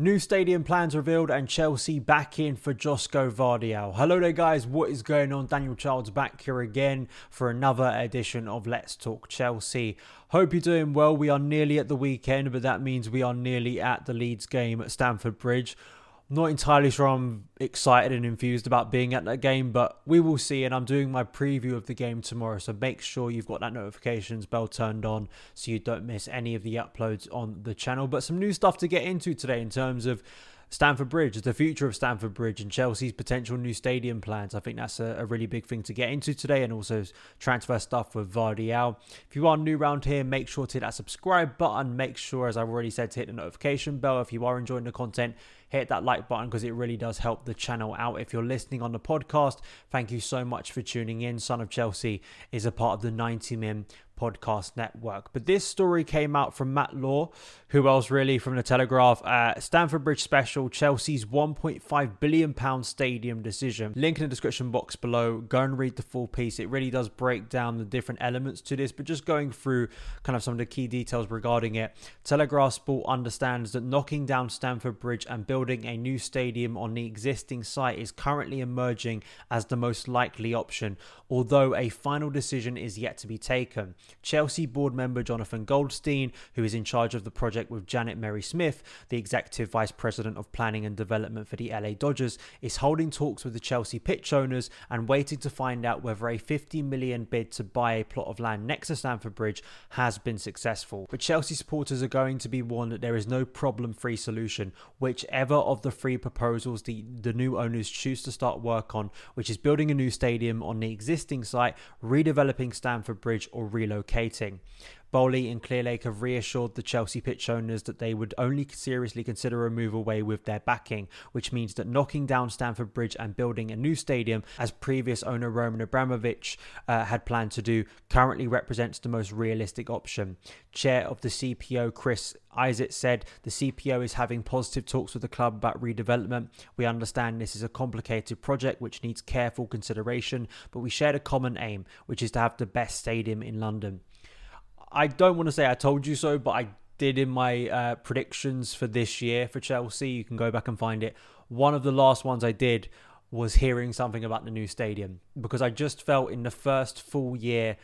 New stadium plans revealed and Chelsea back in for Josko Gvardiol. Hello there guys, what is going on? Daniel Childs back here again for another edition of Let's Talk Chelsea. Hope you're doing well. We are nearly at the weekend, but that means we are nearly at the Leeds game at Stamford Bridge not entirely sure I'm excited and infused about being at that game, but we will see. And I'm doing my preview of the game tomorrow, so make sure you've got that notifications bell turned on so you don't miss any of the uploads on the channel. But some new stuff to get into today in terms of Stamford Bridge, the future of Stamford Bridge, and Chelsea's potential new stadium plans. I think that's a, a really big thing to get into today, and also transfer stuff with Gvardiol. If you are new around here, make sure to hit that subscribe button. Make sure, as I've already said, to hit the notification bell if you are enjoying the content hit that like button because it really does help the channel out. If you're listening on the podcast, thank you so much for tuning in. Son of Chelsea is a part of the 90 Min podcast network. But this story came out from Matt Law, who else really from the Telegraph. Uh, Stamford Bridge special, Chelsea's 1.5 billion pound stadium decision. Link in the description box below. Go and read the full piece. It really does break down the different elements to this, but just going through kind of some of the key details regarding it. Telegraph Sport understands that knocking down Stamford Bridge and building a new stadium on the existing site is currently emerging as the most likely option, although a final decision is yet to be taken. Chelsea board member Jonathan Goldstein, who is in charge of the project with Janet Marie Smith, the executive vice president of planning and development for the LA Dodgers, is holding talks with the Chelsea pitch owners and waiting to find out whether a 50 million bid to buy a plot of land next to Stamford Bridge has been successful. But Chelsea supporters are going to be warned that there is no problem-free solution, whichever of the three proposals the, the new owners choose to start work on, which is building a new stadium on the existing site, redeveloping Stamford Bridge, or relocating relocating. Boehly and Clearlake have reassured the Chelsea pitch owners that they would only seriously consider a move away with their backing, which means that knocking down Stamford Bridge and building a new stadium, as previous owner Roman Abramovich uh, had planned to do, currently represents the most realistic option. Chair of the CPO, Chris Isaac, said the CPO is having positive talks with the club about redevelopment. We understand this is a complicated project which needs careful consideration, but we share a common aim, which is to have the best stadium in London. I don't want to say I told you so, but I did in my uh, predictions for this year for Chelsea. You can go back and find it. One of the last ones I did was hearing something about the new stadium because I just felt in the first full year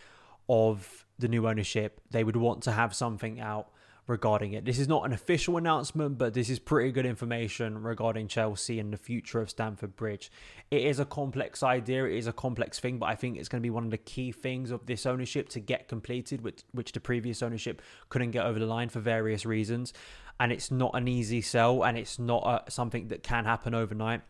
of the new ownership, they would want to have something out regarding it. This is not an official announcement, but this is pretty good information regarding Chelsea and the future of Stamford Bridge. It is a complex idea, it is a complex thing, but I think it's going to be one of the key things of this ownership to get completed, which, which the previous ownership couldn't get over the line for various reasons. And it's not an easy sell, and it's not a, something that can happen overnight.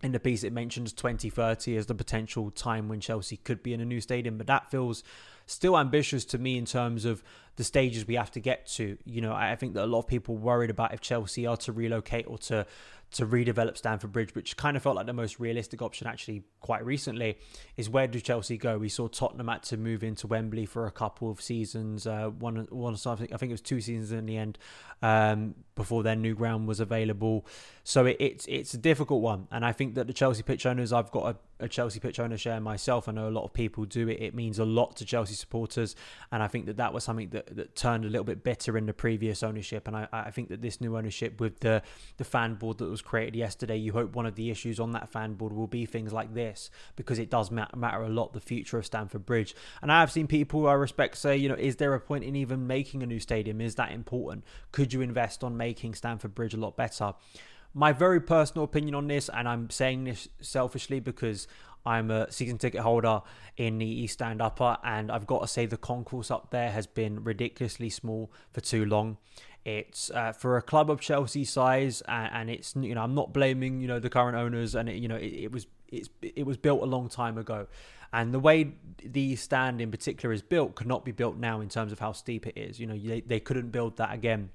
In the piece, it mentions 2030 as the potential time when Chelsea could be in a new stadium, but that feels still ambitious to me in terms of the stages we have to get to. You know, I think that a lot of people worried about if Chelsea are to relocate or to to redevelop Stamford Bridge, which kind of felt like the most realistic option actually quite recently, is where do Chelsea go? We saw Tottenham had to move into Wembley for a couple of seasons, uh, one one I think it was two seasons in the end um, before their new ground was available. So it, it's it's a difficult one, and I think that the Chelsea pitch owners, I've got a, a Chelsea pitch owner share myself. I know a lot of people do it. It means a lot to Chelsea supporters, and I think that that was something that, that turned a little bit bitter in the previous ownership, and I, I think that this new ownership with the the fan board that was created yesterday, you hope one of the issues on that fan board will be things like this because it does matter a lot the future of Stamford Bridge. And I have seen people I respect say, you know, is there a point in even making a new stadium? Is that important? Could you invest on making Stamford Bridge a lot better? My very personal opinion on this, and I'm saying this selfishly because I'm a season ticket holder in the East Stand Upper, and I've got to say the concourse up there has been ridiculously small for too long. It's uh, for a club of Chelsea size, and, and, it's you know I'm not blaming you know the current owners, and it, you know it, it was it's it was built a long time ago, and the way the stand in particular is built could not be built now in terms of how steep it is. You know they they couldn't build that again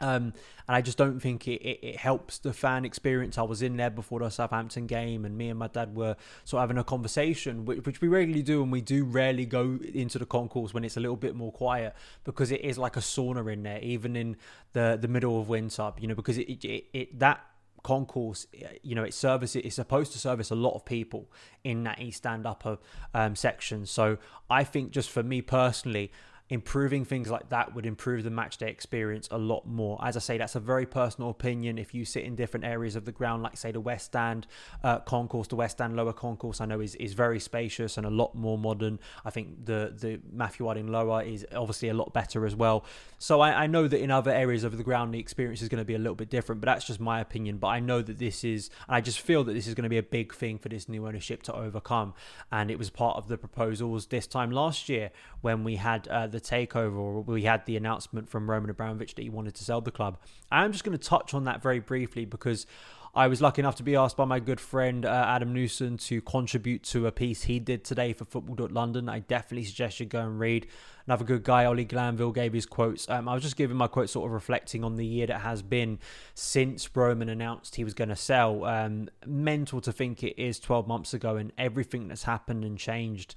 Um, and I just don't think it, it, it, helps the fan experience. I was in there before the Southampton game, and me and my dad were sort of having a conversation, which, which we regularly do, and we do rarely go into the concourse when it's a little bit more quiet because it is like a sauna in there, even in the the middle of winter. You know, because it, it, it that concourse you know it service it's supposed to service a lot of people in that east stand upper um, section so i think just for me personally improving things like that would improve the match day experience a lot more. As I say, that's a very personal opinion. If you sit in different areas of the ground, like say the West Stand uh, concourse, the West Stand lower concourse, I know is, is very spacious and a lot more modern. I think the the Matthew Harding lower is obviously a lot better as well. So I, I know that in other areas of the ground, the experience is going to be a little bit different, but that's just my opinion. But I know that this is, and I just feel that this is going to be a big thing for this new ownership to overcome. And it was part of the proposals this time last year when we had uh, the takeover, or we had the announcement from Roman Abramovich that he wanted to sell the club. I'm just going to touch on that very briefly because I was lucky enough to be asked by my good friend uh, Adam Newson to contribute to a piece he did today for Football.London. I definitely suggest you go and read. Another good guy, Ollie Glanville, gave his quotes. Um, I was just giving my quotes, sort of reflecting on the year that has been since Roman announced he was going to sell. Um, mental to think it is 12 months ago and everything that's happened and changed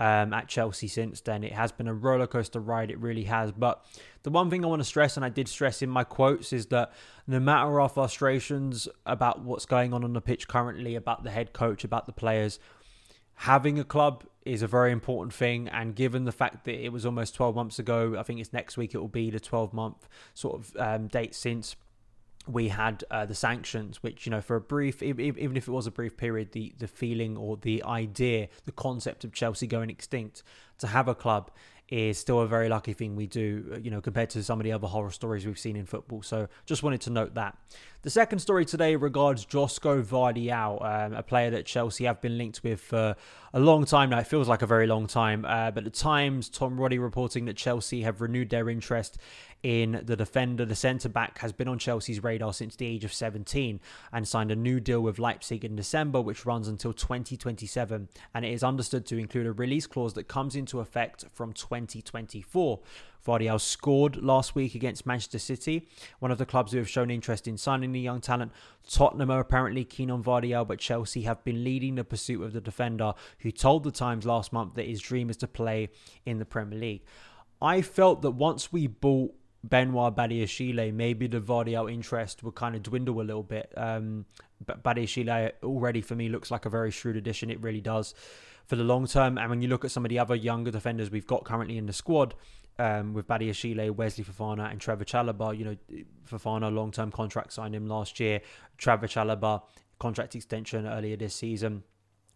um, at Chelsea since then. It has been a roller coaster ride, it really has. But the one thing I want to stress, and I did stress in my quotes, is that no matter our frustrations about what's going on on the pitch currently, about the head coach, about the players, having a club is a very important thing. And given the fact that it was almost 12 months ago, I think it's next week it will be the 12 month sort of um, date since we had uh, the sanctions, which you know, for a brief, even if it was a brief period, the the feeling or the idea, the concept of Chelsea going extinct, to have a club is still a very lucky thing we do, uh, you know, compared to some of the other horror stories we've seen in football. So just wanted to note that. The second story today regards Josko Gvardiol, um, a player that Chelsea have been linked with for a long time now. It feels like a very long time. Uh, but at Times, Tom Roddy reporting that Chelsea have renewed their interest in the defender. The centre back has been on Chelsea's radar since the age of 17 and signed a new deal with Leipzig in December, which runs until 2027. And it is understood to include a release clause that comes into effect from 2024. Gvardiol scored last week against Manchester City, one of the clubs who have shown interest in signing the young talent. Tottenham are apparently keen on Gvardiol, but Chelsea have been leading the pursuit of the defender, who told the Times last month that his dream is to play in the Premier League. I felt that once we bought Benoit Badiashile, maybe the Gvardiol interest would kind of dwindle a little bit. Um, but Badiashile already for me looks like a very shrewd addition. It really does for the long term. And when you look at some of the other younger defenders we've got currently in the squad, um, with Badiashile, Wesley Fofana, and Trevor Chalobah, you know, Fofana long term contract signed him last year. Trevor Chalobah contract extension earlier this season.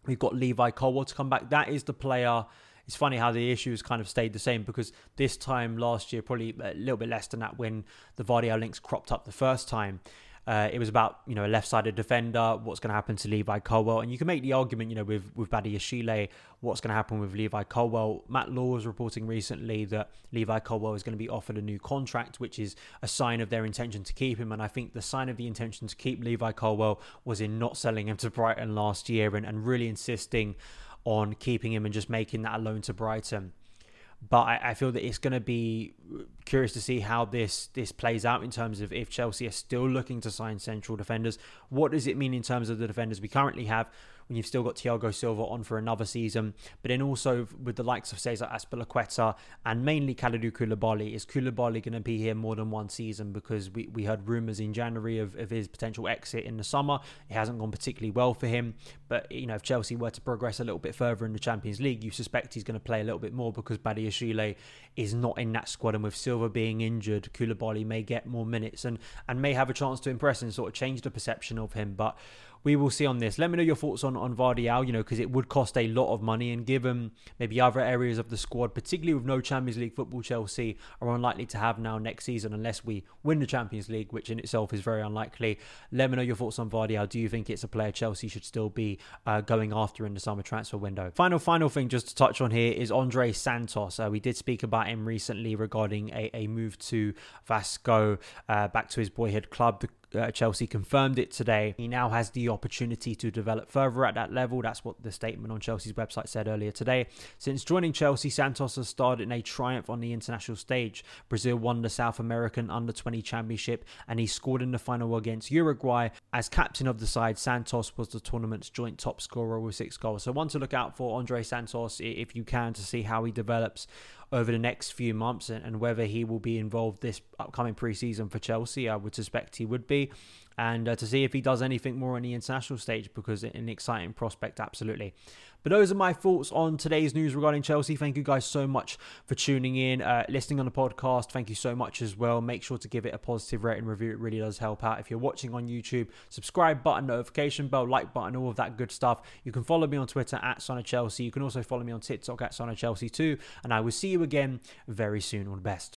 We've got Levi Colwill to come back. That is the player it's funny how the issues kind of stayed the same because this time last year, probably a little bit less than that when the Gvardiol links cropped up the first time. Uh, it was about you know a left-sided defender. What's going to happen to Levi Colwill? And you can make the argument, you know, with with Badiashile, what's going to happen with Levi Colwill? Matt Law was reporting recently that Levi Colwill is going to be offered a new contract, which is a sign of their intention to keep him. And I think the sign of the intention to keep Levi Colwill was in not selling him to Brighton last year and, and really insisting on keeping him and just making that a loan to Brighton. But I feel that it's going to be curious to see how this this plays out in terms of if Chelsea are still looking to sign central defenders. What does it mean in terms of the defenders we currently have? when you've still got Thiago Silva on for another season. But then also with the likes of Cesar Azpilicueta and mainly Kalidou Koulibaly, is Koulibaly going to be here more than one season? Because we, we heard rumours in January of, of his potential exit in the summer. It hasn't gone particularly well for him. But, you know, if Chelsea were to progress a little bit further in the Champions League, you suspect he's going to play a little bit more because Badiashile is not in that squad. And with Silva being injured, Koulibaly may get more minutes and, and may have a chance to impress and sort of change the perception of him. But we will see on this. Let me know your thoughts on on Gvardiol, you know, because it would cost a lot of money, and given maybe other areas of the squad, particularly with no Champions League football, Chelsea are unlikely to have now next season unless we win the Champions League, which in itself is very unlikely. Let me know your thoughts on Gvardiol. Do you think it's a player Chelsea should still be uh, going after in the summer transfer window? Final, final thing just to touch on here is Andre Santos. Uh, we did speak about him recently regarding a, a move to Vasco uh, back to his boyhood club. The uh, Chelsea confirmed it today. He now has the opportunity to develop further at that level. That's what the statement on Chelsea's website said earlier today. Since joining Chelsea, Santos has starred in a triumph on the international stage. Brazil won the South American Under 20 Championship and he scored in the final against Uruguay. As captain of the side, Santos was the tournament's joint top scorer with six goals. So, one to look out for Andre Santos if you can to see how he develops over the next few months and, and whether he will be involved this upcoming preseason for Chelsea. I would suspect he would be. And uh, to see if he does anything more on the international stage because an exciting prospect, absolutely. But those are my thoughts on today's news regarding Chelsea. Thank you guys so much for tuning in, uh, listening on the podcast. Thank you so much as well. Make sure to give it a positive rating review. It really does help out. If you're watching on YouTube, subscribe button, notification bell, like button, all of that good stuff. You can follow me on Twitter at Son of Chelsea. You can also follow me on TikTok at Son of Chelsea too. And I will see you again very soon. All the best.